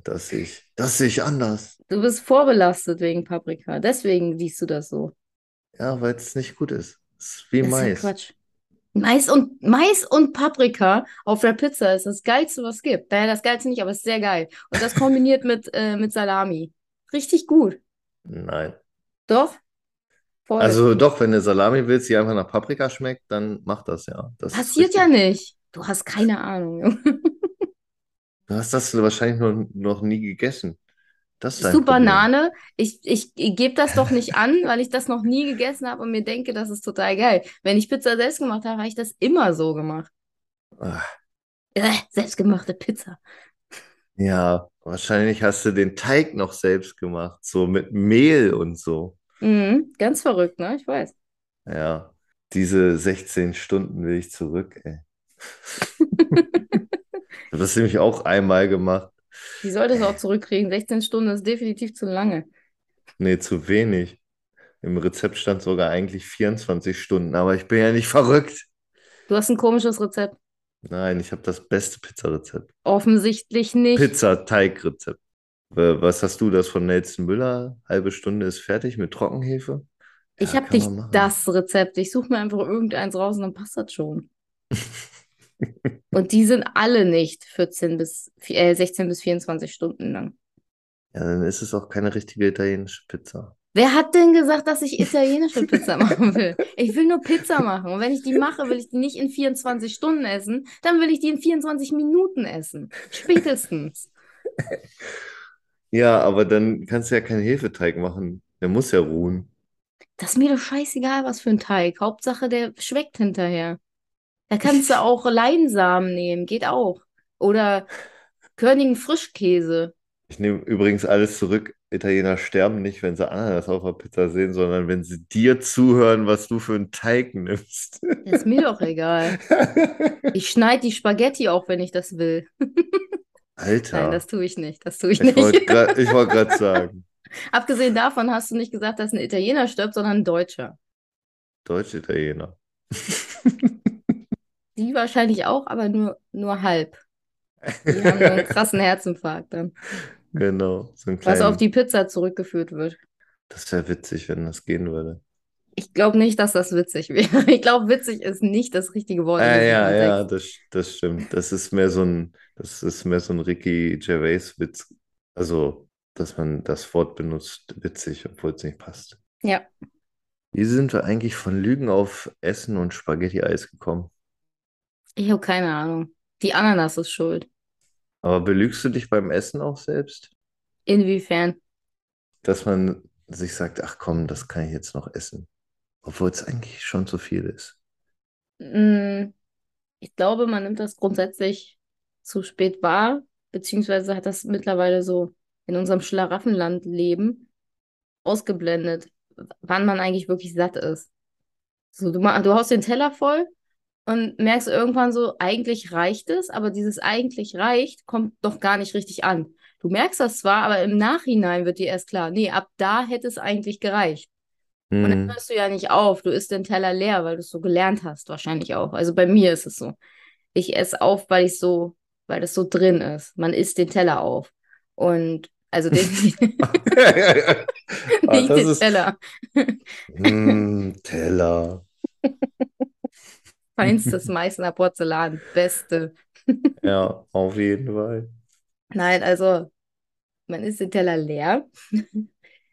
Das sehe ich, das sehe ich anders. Du bist vorbelastet wegen Paprika. Deswegen siehst du das so. Ja, weil es nicht gut ist. Es ist wie Das ist ja Mais. Quatsch. Mais und, Mais und Paprika auf der Pizza ist das Geilste, was es gibt. Naja, das Geilste nicht, aber es ist sehr geil. Und das kombiniert mit, äh, mit Salami. Richtig gut. Nein. Doch? Voll. Also doch, wenn du Salami willst, die einfach nach Paprika schmeckt, dann mach das, ja. Das Passiert ja nicht. Du hast keine Ahnung. Junge. Du hast das wahrscheinlich noch, noch nie gegessen. Das ist Bist du. Banane? Ich, ich, ich gebe das doch nicht an, weil ich das noch nie gegessen habe und mir denke, das ist total geil. Wenn ich Pizza selbst gemacht habe, habe ich das immer so gemacht. Ah, Äh, selbstgemachte Pizza. Ja, wahrscheinlich hast du den Teig noch selbst gemacht, so mit Mehl und so. Mhm, ganz verrückt, ne? Ich weiß. Ja, diese 16 Stunden will ich zurück, ey. Ich habe das nämlich auch einmal gemacht. Die sollte es auch zurückkriegen. 16 Stunden ist definitiv zu lange. Nee, zu wenig. Im Rezept stand sogar eigentlich 24 Stunden, aber ich bin ja nicht verrückt. Du hast ein komisches Rezept. Nein, ich habe das beste Pizzarezept. Offensichtlich nicht. Pizzateigrezept. Äh, Was hast du, das von Nelson Müller? Halbe Stunde ist fertig mit Trockenhefe? Ich Ja, habe kann nicht das Rezept. Ich suche mir einfach irgendeins raus und dann passt das schon. Und die sind alle nicht 14 bis, äh, 16 bis 24 Stunden lang. Ja, dann ist es auch keine richtige italienische Pizza. Wer hat denn gesagt, dass ich italienische Pizza machen will? Ich will nur Pizza machen. Und wenn ich die mache, will ich die nicht in 24 Stunden essen, dann will ich die in 24 Minuten essen. Spätestens. Ja, aber dann kannst du ja keinen Hefeteig machen. Der muss ja ruhen. Das ist mir doch scheißegal, was für ein Teig. Hauptsache, der schmeckt hinterher. Da kannst du auch Leinsamen nehmen, geht auch. Oder Körnigen Frischkäse. Ich nehme übrigens alles zurück. Italiener sterben nicht, wenn sie Ananas auf der Pizza sehen, sondern wenn sie dir zuhören, was du für einen Teig nimmst. Das ist mir doch egal. Ich schneide die Spaghetti auch, wenn ich das will. Nein, Alter, das tue ich nicht. Das tue ich ich nicht. grad- ich wollte gerade sagen, Abgesehen davon hast du nicht gesagt, dass ein Italiener stirbt, sondern ein Deutscher. Deutsch-Italiener. Die wahrscheinlich auch, aber nur, nur halb. Die haben nur einen krassen Herzinfarkt dann. Genau, so was auf die Pizza zurückgeführt wird. Das wäre witzig, wenn das gehen würde. Ich glaube nicht, dass das witzig wäre. Ich glaube, witzig ist nicht das richtige Wort Ah, ja, ja, das, das stimmt. Das ist mehr so ein, das ist mehr so ein Ricky Gervais-Witz. Also, dass man das Wort benutzt, witzig, obwohl es nicht passt. Ja, Wie sind wir eigentlich von Lügen auf Essen und Spaghetti-Eis gekommen? ich habe keine Ahnung. Die Ananas ist schuld. Aber belügst du dich beim Essen auch selbst? Inwiefern? Dass man sich sagt, ach komm, das kann ich jetzt noch essen. Obwohl es eigentlich schon zu viel ist. Mm, Ich glaube, man nimmt das grundsätzlich zu spät wahr, beziehungsweise hat das mittlerweile so in unserem Schlaraffenland-Leben ausgeblendet, wann man eigentlich wirklich satt ist. So, du, du haust den Teller voll und merkst irgendwann so, eigentlich reicht es, aber dieses eigentlich reicht kommt doch gar nicht richtig an. Du merkst das zwar, aber im Nachhinein wird dir erst klar, nee, ab da hätte es eigentlich gereicht. Und dann Hm, hörst du ja nicht auf, du isst den Teller leer, weil du es so gelernt hast, wahrscheinlich auch. Also bei mir ist es so. Ich esse auf, weil ich so, weil das so drin ist. Man isst den Teller auf. Und also den, Ah, nicht den ist Teller. hm, Teller. Feinstes Meißner Porzellan. Beste. Ja, auf jeden Fall. Nein, also man isst den Teller leer.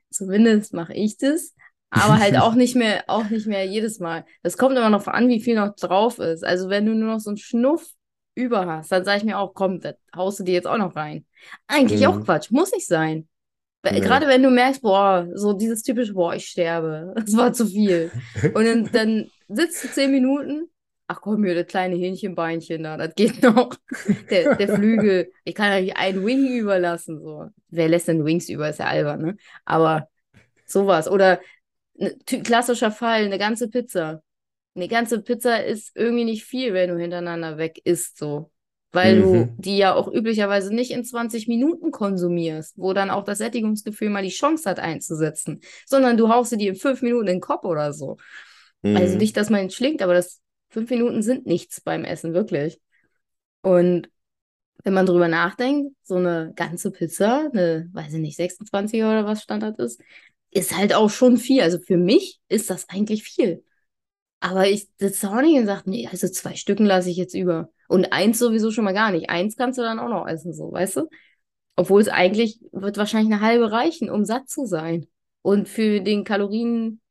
Zumindest mache ich das. Aber halt auch nicht mehr, auch nicht mehr jedes Mal. Das kommt immer noch an, wie viel noch drauf ist. Also wenn du nur noch so einen Schnuff über hast, dann sage ich mir auch, komm, das haust du dir jetzt auch noch rein. Eigentlich auch Hm, Quatsch, muss nicht sein. Nee. Gerade wenn du merkst, boah, so dieses typische, boah, ich sterbe, das war zu viel. Und dann, dann sitzt du zehn Minuten, ach komm, hier, das kleine Hähnchenbeinchen da, das geht noch. Der, der Flügel, ich kann ja nicht einen Wing überlassen, so. Wer lässt denn Wings über, ist ja albern, ne? Aber sowas. Oder ne, klassischer Fall, eine ganze Pizza. Eine ganze Pizza ist irgendwie nicht viel, wenn du hintereinander weg isst, so. Weil du Mhm. die ja auch üblicherweise nicht in 20 Minuten konsumierst, wo dann auch das Sättigungsgefühl mal die Chance hat einzusetzen, sondern du haust sie dir in fünf Minuten in den Kopf oder so. Also Mhm. nicht, dass man ihn schlingt, aber das fünf Minuten sind nichts beim Essen, wirklich. Und wenn man drüber nachdenkt, so eine ganze Pizza, eine, weiß ich nicht, 26er oder was Standard ist, ist halt auch schon viel. Also für mich ist das eigentlich viel. Aber ich sitze auch nicht und sage, nee, also zwei Stücken lasse ich jetzt über. Und eins sowieso schon mal gar nicht. Eins kannst du dann auch noch essen, so, weißt du? Obwohl es eigentlich wird wahrscheinlich eine halbe reichen, um satt zu sein. Und für den Kalorien,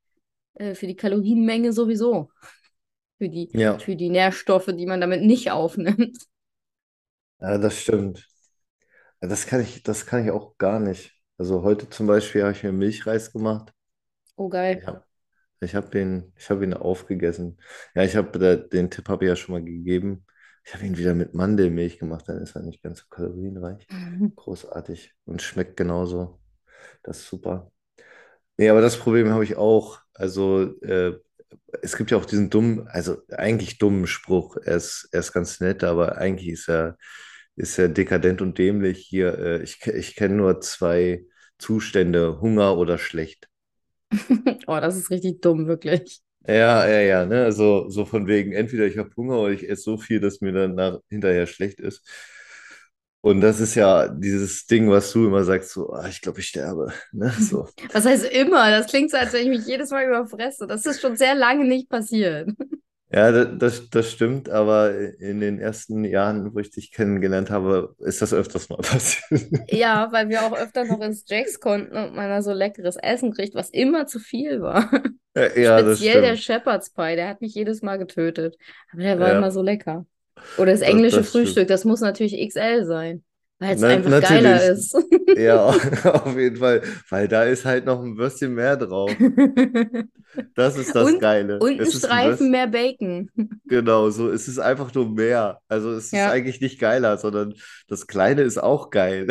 äh, für die Kalorienmenge sowieso. Für die, Ja, für die Nährstoffe, die man damit nicht aufnimmt. ja, das stimmt. Das kann ich, das kann ich auch gar nicht. Also heute zum Beispiel habe ich mir Milchreis gemacht. Oh, geil. Ja, ich habe den, ich habe ihn aufgegessen. Ja, ich habe den Tipp habe ich ja schon mal gegeben. Ich habe ihn wieder mit Mandelmilch gemacht, dann ist er nicht ganz so kalorienreich. Großartig und schmeckt genauso. Das ist super. Nee, aber das Problem habe ich auch. Also, äh, es gibt ja auch diesen dummen, also eigentlich dummen Spruch. Er ist, er ist ganz nett, aber eigentlich ist er, ist er dekadent und dämlich. Hier, äh, ich, ich kenne nur zwei Zustände, Hunger oder schlecht. Oh, das ist richtig dumm, wirklich. Ja, ja, ja, ne? Also so von wegen, entweder ich habe Hunger oder ich esse so viel, dass mir dann nach, hinterher schlecht ist. Und das ist ja dieses Ding, was du immer sagst, so, ah, ich glaube, ich sterbe. Ne? So. Was heißt immer? Das klingt so, als wenn ich mich jedes Mal überfresse. Das ist schon sehr lange nicht passiert. Ja, da- das, das stimmt, aber in den ersten Jahren, wo ich dich kennengelernt habe, ist das öfters mal passiert. Ja, weil wir auch öfter noch ins Jacks konnten und man da so leckeres Essen kriegt, was immer zu viel war. Ja, das Speziell der stimmt. Shepherd's Pie, der hat mich jedes Mal getötet. Aber der war Ja, immer so lecker. Oder das das, englische das stimmt. Frühstück, das muss natürlich XL sein, weil es Na, einfach geiler natürlich, ist. ja, auf jeden Fall, weil da ist halt noch ein Würstchen mehr drauf. Das ist das Und, Geile. und ein Es ist ein Streifen Würstchen. mehr Bacon. Genau, so, es ist einfach nur mehr. Also es ist Ja, eigentlich nicht geiler, sondern das Kleine ist auch geil.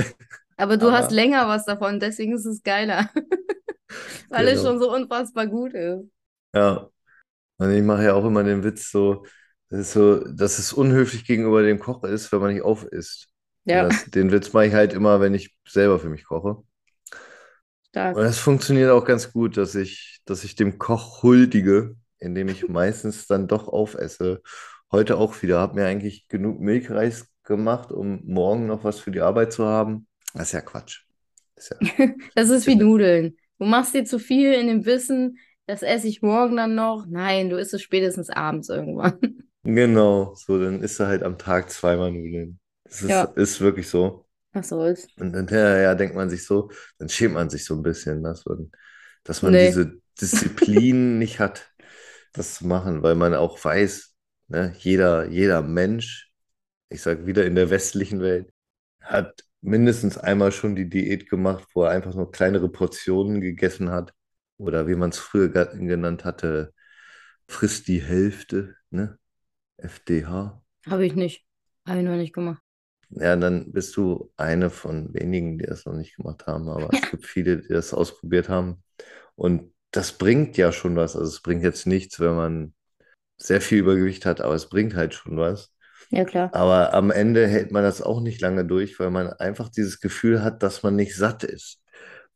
aber du hast Aber, länger was davon, deswegen ist es geiler. Weil es schon genau. so unfassbar gut ist. Ja. Und ich mache ja auch immer den Witz so, das ist so, dass es unhöflich gegenüber dem Koch ist, wenn man nicht aufisst. Und Ja, das, den Witz mache ich halt immer, wenn ich selber für mich koche. Und stark. das funktioniert auch ganz gut, dass ich, dass ich dem Koch huldige, indem ich meistens dann doch aufesse. Heute auch wieder. Habe mir eigentlich genug Milchreis gemacht, um morgen noch was für die Arbeit zu haben. Das ist ja Quatsch. Ist ja, Das ist wie Nudeln. Du machst dir zu viel in dem Wissen, das esse ich morgen dann noch. Nein, du isst es spätestens abends irgendwann. genau, so, dann isst er halt am Tag zweimal Nudeln. Das ist, Ja. ist wirklich so. Was soll's? Und hinterher denkt man sich so, dann schämt man sich so ein bisschen, dass man, dass man Nee. diese Disziplin nicht hat, das zu machen, weil man auch weiß, ne, jeder, jeder Mensch, ich sage wieder in der westlichen Welt, hat mindestens einmal schon die Diät gemacht, wo er einfach nur kleinere Portionen gegessen hat. Oder wie man es früher ge- genannt hatte, frisst die Hälfte, ne? FDH. Habe ich nicht. Habe ich noch nicht gemacht. Ja, dann bist du eine von wenigen, die das noch nicht gemacht haben, aber es gibt viele, die das ausprobiert haben. Und das bringt ja schon was. Also es bringt jetzt nichts, wenn man sehr viel Übergewicht hat, aber es bringt halt schon was. Ja, klar. Aber am Ende hält man das auch nicht lange durch, weil man einfach dieses Gefühl hat, dass man nicht satt ist.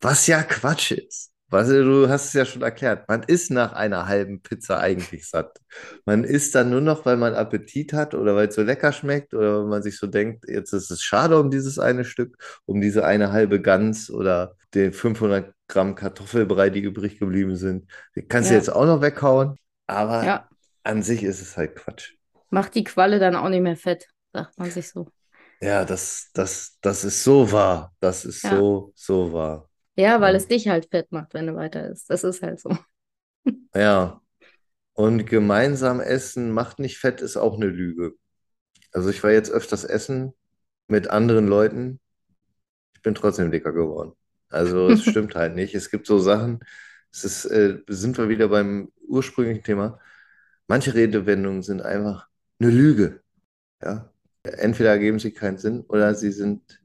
Was ja Quatsch ist. Weißt du, du hast es ja schon erklärt. Man ist nach einer halben Pizza eigentlich satt. Man isst dann nur noch, weil man Appetit hat oder weil es so lecker schmeckt oder weil man sich so denkt, jetzt ist es schade um dieses eine Stück, um diese eine halbe Gans oder den 500 Gramm Kartoffelbrei, die übrig geblieben sind. Die kannst du Ja. jetzt auch noch weghauen, aber Ja. an sich ist es halt Quatsch. Macht die Qualle dann auch nicht mehr fett, sagt man sich so. Ja, das, das, das ist so wahr. Das ist Ja. so, so wahr. Ja, weil es dich halt fett macht, wenn du weiter isst. Das ist halt so. Ja. Und gemeinsam essen macht nicht fett, ist auch eine Lüge. Also ich war jetzt öfters essen mit anderen Leuten. Ich bin trotzdem dicker geworden. Also es stimmt halt nicht. Es gibt so Sachen, es ist, äh, sind wir wieder beim ursprünglichen Thema. Manche Redewendungen sind einfach eine Lüge. Ja. Entweder ergeben sie keinen Sinn oder sie sind,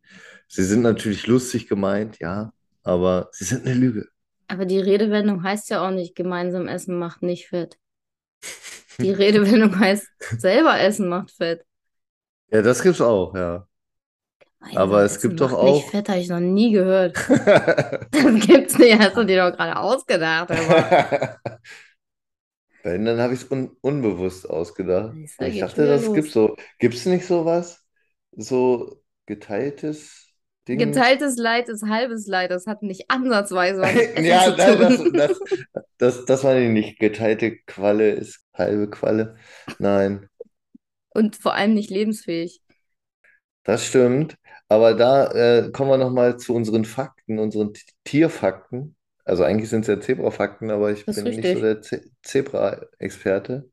sie sind natürlich lustig gemeint, ja, aber sie sind eine Lüge. Aber die Redewendung heißt ja auch nicht, gemeinsam essen macht nicht fett. Die Redewendung heißt, selber essen macht fett. Ja, das gibt's auch, ja. Gemeinsam Aber es essen gibt doch macht nicht auch- fett, habe ich noch nie gehört. Das gibt's nicht, hast du dir doch gerade ausgedacht. Wenn, dann habe ich es un unbewusst ausgedacht. Ich dachte, das los? gibt so. Gibt es nicht sowas? So geteiltes Ding? geteiltes Leid ist halbes Leid. Das hat nicht ansatzweise was mit Ja, nein, das, das, das, das meine ich nicht. Geteilte Qualle ist halbe Qualle. Nein, Und vor allem nicht lebensfähig. das stimmt. Aber da äh, kommen wir nochmal zu unseren Fakten, unseren Tierfakten. Also eigentlich sind es ja Zebrafakten, aber ich Das bin nicht so der Ze Zebra-Experte.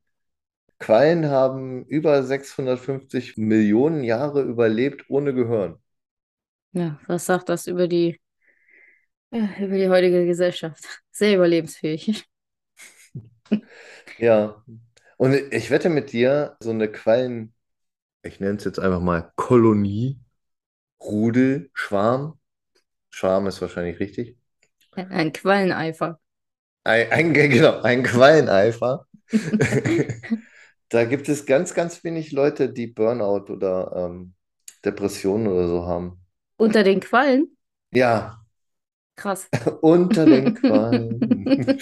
Quallen haben über 650 Millionen Jahre überlebt ohne Gehirn. Ja, was sagt das über die, ja, über die heutige Gesellschaft? Sehr überlebensfähig. Ja. Und ich wette mit dir, so eine Quallen, ich nenne es jetzt einfach mal Kolonie, Rudel, Schwarm. Schwarm ist wahrscheinlich richtig. Ein Qualleneifer. Ein, ein, genau, ein Qualleneifer. Da gibt es ganz, ganz wenig Leute, die Burnout oder ähm, Depressionen oder so haben. Unter den Quallen? Ja, Krass. unter den Quallen.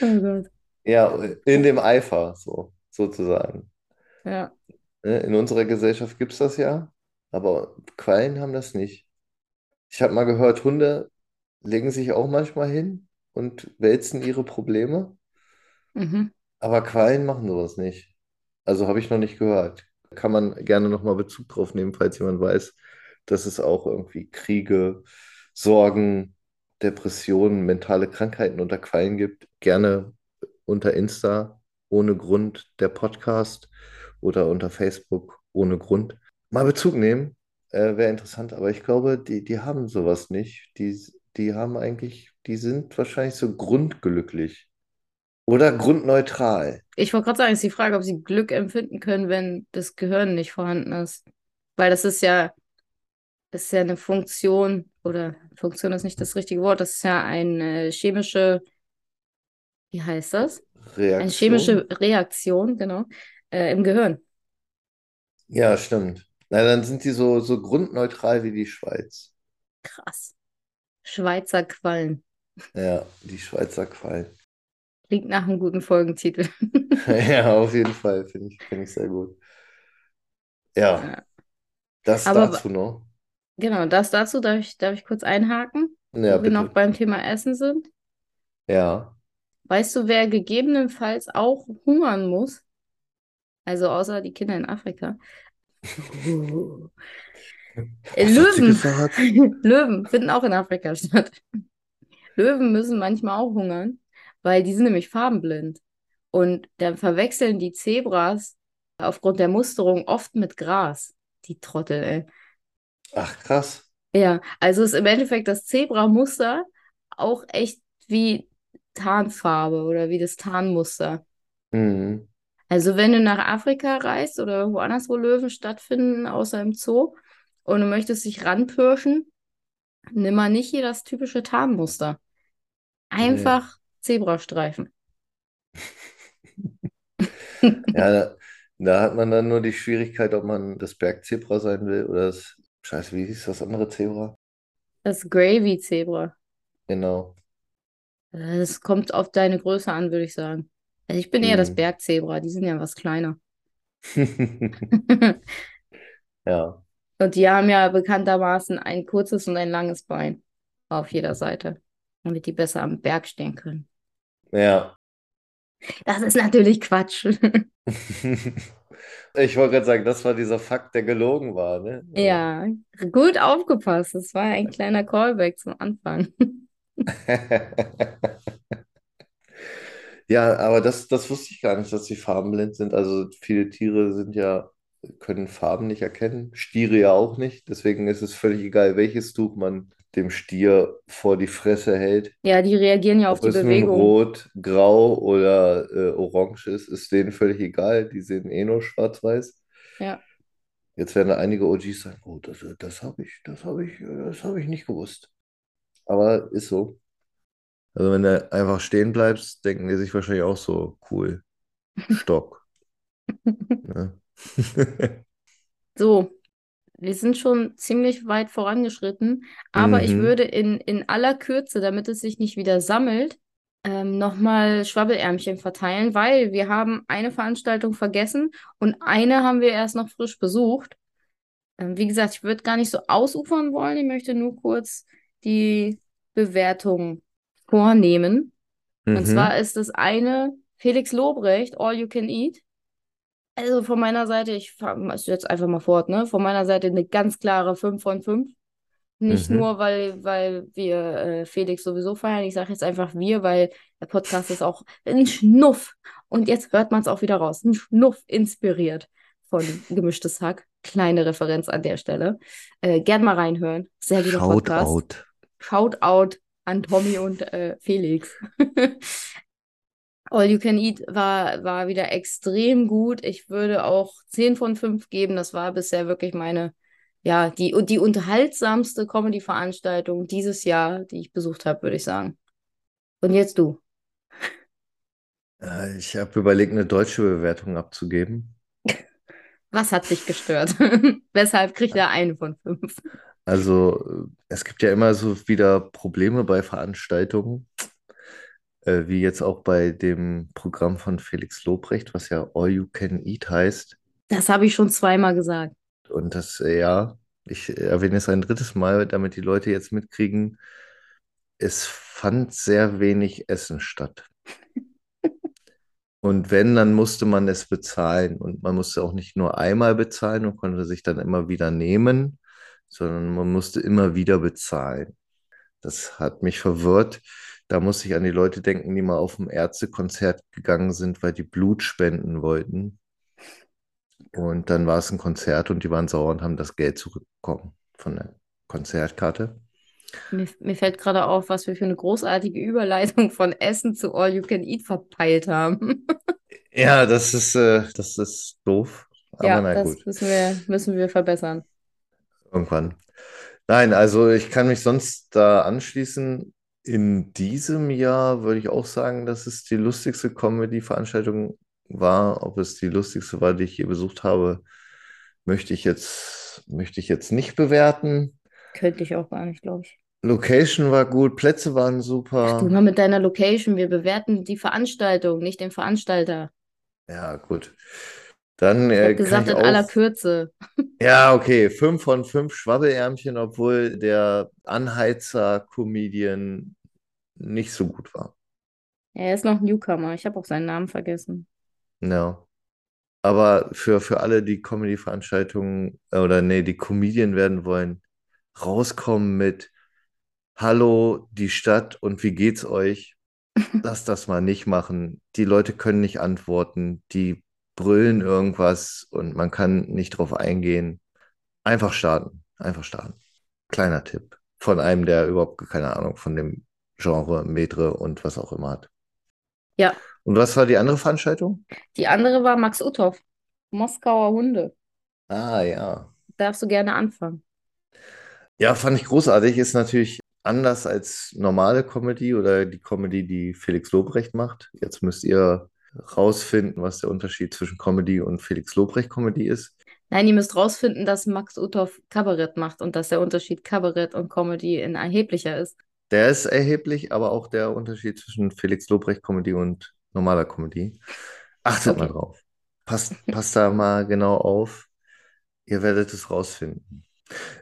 Oh Gott. Ja, in dem Eifer, so, sozusagen. Ja. Ne, In unserer Gesellschaft gibt es das ja, aber Quallen haben das nicht. Ich habe mal gehört, Hunde legen sich auch manchmal hin und wälzen ihre Probleme, Mhm. aber Quallen machen sowas nicht. Also habe ich noch nicht gehört. Kann man gerne nochmal Bezug drauf nehmen, falls jemand weiß, dass es auch irgendwie Kriege, Sorgen, Depressionen, mentale Krankheiten unter Quallen gibt. Gerne unter Insta ohne Grund der Podcast oder unter Facebook ohne Grund. Mal Bezug nehmen, äh, wäre interessant, aber ich glaube, die, die haben sowas nicht. Die, die haben eigentlich, die sind wahrscheinlich so grundglücklich oder grundneutral. Ich wollte gerade sagen, ist die Frage, ob sie Glück empfinden können, wenn das Gehirn nicht vorhanden ist. Weil das ist ja, das ist ja eine Funktion, oder Funktion ist nicht das richtige Wort, das ist ja eine chemische, wie heißt das? Eine Reaktion. chemische Reaktion, genau, äh, im Gehirn. Ja, stimmt. Na, dann sind die so, so grundneutral wie die Schweiz. Krass. Schweizer Quallen. Ja, die Schweizer Quallen. Klingt nach einem guten Folgentitel. Ja, auf jeden Fall, finde ich, finde ich sehr gut. Ja, Ja. das Aber dazu noch. Genau, das dazu darf ich, darf ich kurz einhaken, Ja, wo wir noch bitte. beim Thema Essen sind. Ja. Weißt du, wer gegebenenfalls auch hungern muss? Also außer die Kinder in Afrika. Sie Löwen. Löwen finden auch in Afrika statt. Löwen müssen manchmal auch hungern, weil die sind nämlich farbenblind. Und dann verwechseln die Zebras aufgrund der Musterung oft mit Gras. Die Trottel, ey. Ach, krass. Ja, also ist im Endeffekt das Zebramuster auch echt wie Tarnfarbe oder wie das Tarnmuster. Mhm. Also wenn du nach Afrika reist oder irgendwo anders, wo Löwen stattfinden, außer im Zoo, und du möchtest dich ranpirschen, nimm mal nicht hier das typische Tarnmuster. Einfach Zebrastreifen. Ja, da, da hat man dann nur die Schwierigkeit, ob man das Bergzebra sein will oder das, scheiße, wie hieß das andere Zebra? Das Gravy-Zebra. Genau. Das kommt auf deine Größe an, würde ich sagen. Also ich bin eher das Mhm. Bergzebra, die sind ja was kleiner. Ja, Und die haben ja bekanntermaßen ein kurzes und ein langes Bein auf jeder Seite, damit die besser am Berg stehen können. ja. Das ist natürlich Quatsch. Ich wollte gerade sagen, das war dieser Fakt, der gelogen war, ne? Ja, gut aufgepasst. Das war ein kleiner Callback zum Anfang. Ja, aber das, das wusste ich gar nicht, dass die farbenblind sind. Also viele Tiere sind ja, können Farben nicht erkennen, Stiere ja auch nicht. Deswegen ist es völlig egal, welches Tuch man dem Stier vor die Fresse hält. Ja, die reagieren ja auf Ob die es nun Bewegung. rot, grau oder äh, orange ist, ist denen völlig egal. Die sehen eh nur schwarz-weiß. Ja. Jetzt werden da einige OGs sagen, oh, das, das habe ich, das habe ich, das habe ich nicht gewusst. Aber ist so. Also wenn du einfach stehen bleibst, denken die sich wahrscheinlich auch so, cool, Stock. Ne? So, wir sind schon ziemlich weit vorangeschritten, aber ich Mhm, würde in, in aller Kürze, damit es sich nicht wieder sammelt, ähm, nochmal Schwabbelärmchen verteilen, weil wir haben eine Veranstaltung vergessen und eine haben wir erst noch frisch besucht. Ähm, wie gesagt, ich würde gar nicht so ausufern wollen, ich möchte nur kurz die Bewertung vornehmen. Und zwar mhm, ist das eine Felix Lobrecht, All You Can Eat. Also von meiner Seite, ich fahre jetzt einfach mal fort, ne? Von meiner Seite eine ganz klare 5 von 5. Nicht mhm. nur, weil, weil wir äh, Felix sowieso feiern. Ich sage jetzt einfach wir, weil der Podcast ist auch ein Schnuff. Und jetzt hört man es auch wieder raus. Ein Schnuff inspiriert von Gemischtes Hack. Kleine Referenz an der Stelle. Äh, gern mal reinhören. Sehr guter Shout Podcast. out. Shoutout an Tommy und äh, Felix. All You Can Eat war, war wieder extrem gut. Ich würde auch 10 von 5 geben. Das war bisher wirklich meine, ja, die, die unterhaltsamste Comedy-Veranstaltung dieses Jahr, die ich besucht habe, würde ich sagen. Und jetzt du. Äh, Ich habe überlegt, eine deutsche Bewertung abzugeben. Was hat dich gestört? Weshalb kriegt er eine von fünf? Also, es gibt ja immer so wieder Probleme bei Veranstaltungen, äh, wie jetzt auch bei dem Programm von Felix Lobrecht, was ja All You Can Eat heißt. Das habe ich schon zweimal gesagt. Und das, äh, ja, ich erwähne es ein drittes Mal, damit die Leute jetzt mitkriegen, es fand sehr wenig Essen statt. Und wenn, dann musste man es bezahlen. Und man musste auch nicht nur einmal bezahlen und konnte sich dann immer wieder nehmen, sondern man musste immer wieder bezahlen. Das hat mich verwirrt. Da musste ich an die Leute denken, die mal auf ein Ärztekonzert gegangen sind, weil die Blut spenden wollten. Und dann war es ein Konzert und die waren sauer und haben das Geld zurückbekommen von der Konzertkarte. Mir, mir fällt gerade auf, was wir für eine großartige Überleitung von Essen zu All You Can Eat verpeilt haben. Ja, das ist, äh, das ist doof, aber Ja, na das gut, müssen wir, müssen wir verbessern. irgendwann. Nein, also ich kann mich sonst da anschließen. In diesem Jahr würde ich auch sagen, dass es die lustigste Comedy-Veranstaltung war. Ob es die lustigste war, die ich je besucht habe, möchte ich jetzt, möchte ich jetzt nicht bewerten. Könnte ich auch gar nicht, glaube ich. Location war gut, Plätze waren Ach du super. mal mit deiner Location. Wir bewerten die Veranstaltung, nicht den Veranstalter. Ja, gut. Dann äh, gesagt, in aller auch. Kürze. Ja, okay, fünf von fünf Schwabbelärmchen, obwohl der Anheizer-Comedian nicht so gut war. Er ist noch Newcomer. Ich habe auch seinen Namen vergessen. Ja. Aber für, für alle, die Comedy-Veranstaltungen äh, oder nee, die Comedian werden wollen, rauskommen mit Hallo, die Stadt und wie geht's euch? Lass das mal nicht machen. Die Leute können nicht antworten, die brüllen irgendwas und man kann nicht drauf eingehen. Einfach starten, einfach starten. Kleiner Tipp von einem, der überhaupt keine Ahnung von dem Genre, Metre und was auch immer hat. Ja, Und was war die andere Veranstaltung? die andere war Max Uthoff. Moskauer Hunde. Ah, ja. Darfst du gerne anfangen. Ja, fand ich großartig. Ist natürlich anders als normale Comedy oder die Comedy, die Felix Lobrecht macht. Jetzt müsst ihr rausfinden, was der Unterschied zwischen Comedy und Felix Lobrecht Comedy ist. Nein, ihr müsst rausfinden, dass Max Uthoff Kabarett macht und dass der Unterschied Kabarett und Comedy ein erheblicher ist. Der ist erheblich, aber auch der Unterschied zwischen Felix Lobrecht Comedy und normaler Comedy. Achtet mal Okay. drauf. Passt, passt da mal genau auf. Ihr werdet es rausfinden.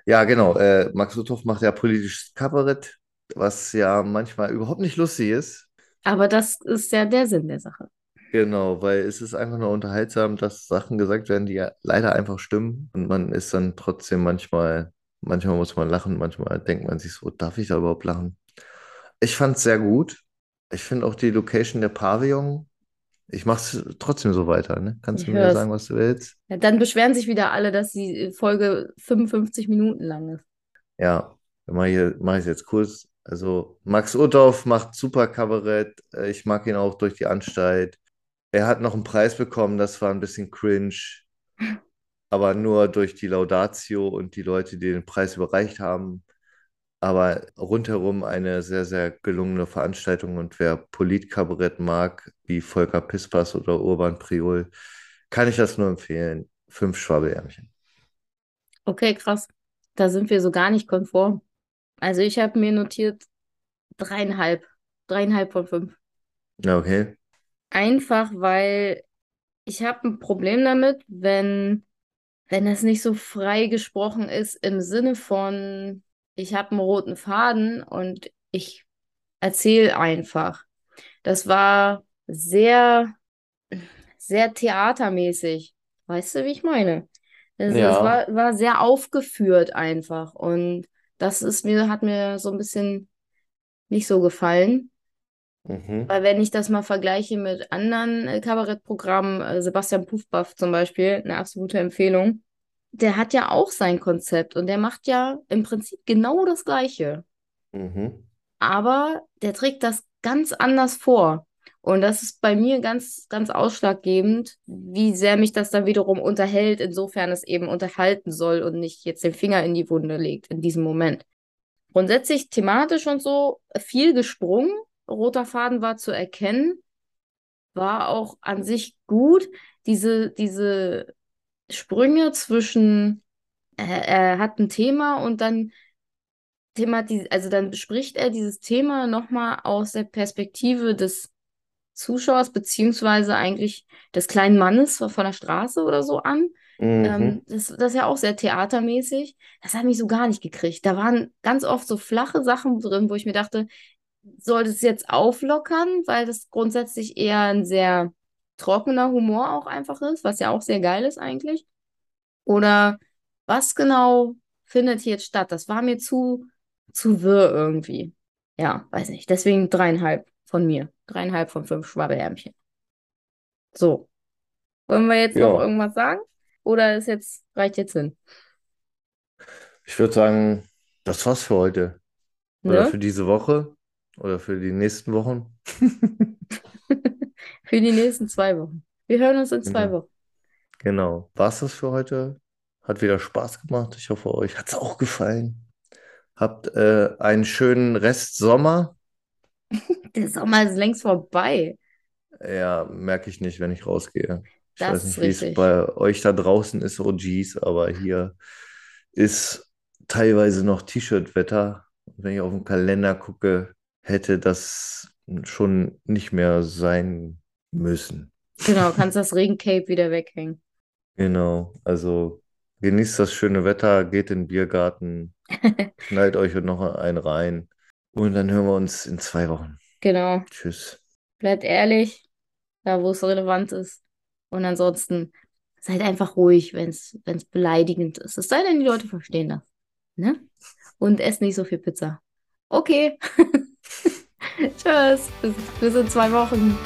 Ja, genau. Äh, Max Uthoff macht ja politisches Kabarett, was ja manchmal überhaupt nicht lustig ist. Aber das ist ja der Sinn der Sache. Genau, weil es ist einfach nur unterhaltsam, dass Sachen gesagt werden, die ja leider einfach stimmen. Und man ist dann trotzdem manchmal, manchmal muss man lachen, manchmal denkt man sich so, darf ich da überhaupt lachen? Ich fand es sehr gut. Ich finde auch die Location der Pavillon. Ich mache es trotzdem so weiter, ne? Kannst Ich du mir sagen, was du willst? Ja, dann beschweren sich wieder alle, dass die Folge 55 Minuten lang ist. Ja, dann mache ich, mach ich es jetzt kurz. Also, Max Uthoff macht super Kabarett. Ich mag ihn auch durch die Anstalt. Er hat noch einen Preis bekommen, das war ein bisschen cringe, aber nur durch die Laudatio und die Leute, die den Preis überreicht haben. Aber rundherum eine sehr, sehr gelungene Veranstaltung. Und wer Politkabarett mag, wie Volker Pispers oder Urban Priol, kann ich das nur empfehlen. Fünf Schwabbelärmchen. Okay, krass. Da sind wir so gar nicht konform. Also ich habe mir notiert dreieinhalb. Dreieinhalb von fünf. Okay. Einfach, weil ich habe ein Problem damit, wenn, wenn das nicht so frei gesprochen ist im Sinne von, ich habe einen roten Faden und ich erzähle einfach. Das war sehr, sehr theatermäßig. Weißt du, wie ich meine? Es, es Ja. war, war sehr aufgeführt einfach. Und das ist mir, hat mir so ein bisschen nicht so gefallen. Mhm. Weil wenn ich das mal vergleiche mit anderen äh, Kabarettprogrammen, äh, Sebastian Puffpaff zum Beispiel, eine absolute Empfehlung, der hat ja auch sein Konzept und der macht ja im Prinzip genau das Gleiche. Mhm. Aber der trägt das ganz anders vor. Und das ist bei mir ganz, ganz ausschlaggebend, wie sehr mich das dann wiederum unterhält, insofern es eben unterhalten soll und nicht jetzt den Finger in die Wunde legt in diesem Moment. Grundsätzlich thematisch und so viel gesprungen. Roter Faden war zu erkennen, war auch an sich gut. Diese, diese Sprünge zwischen, er, er hat ein Thema und dann thematisiert, also dann bespricht er dieses Thema nochmal aus der Perspektive des Zuschauers, beziehungsweise eigentlich des kleinen Mannes von der Straße oder so an. Mhm. Ähm, das, das ist ja auch sehr theatermäßig. Das hat mich so gar nicht gekriegt. Da waren ganz oft so flache Sachen drin, wo ich mir dachte, soll das jetzt auflockern, weil das grundsätzlich eher ein sehr trockener Humor auch einfach ist, was ja auch sehr geil ist eigentlich. Oder was genau findet hier jetzt statt? Das war mir zu, zu wirr irgendwie. Ja, weiß nicht. Deswegen dreieinhalb von mir. Dreieinhalb von fünf Schwabbelärmchen. So. Wollen wir jetzt noch Ja, irgendwas sagen? Oder ist jetzt, reicht jetzt hin? ich würde sagen, das war's für heute. Oder Ne? für diese Woche. Oder für die nächsten Wochen. Für die nächsten zwei Wochen. Wir hören uns in zwei Genau. Wochen. Genau. War's das für heute? Hat wieder Spaß gemacht. Ich hoffe, euch hat's auch gefallen. Habt äh, einen schönen Rest Sommer. Der Sommer ist längst vorbei. Ja, merke ich nicht, wenn ich rausgehe. Ich Das weiß nicht, wie es bei euch da draußen ist, OGs, aber hier ist teilweise noch T-Shirt-Wetter. Wenn ich auf den Kalender gucke, hätte das schon nicht mehr sein müssen. Genau, kannst das Regencape wieder weghängen. Genau, also genießt das schöne Wetter, geht in den Biergarten, knallt euch noch einen rein und dann hören wir uns in zwei Wochen. Genau. Tschüss. Bleibt ehrlich, da wo es relevant ist. Und ansonsten seid einfach ruhig, wenn es beleidigend ist. Es sei denn, die Leute verstehen das. Ne? Und esst nicht so viel Pizza. Okay. Tschüss. Bis, bis in zwei Wochen.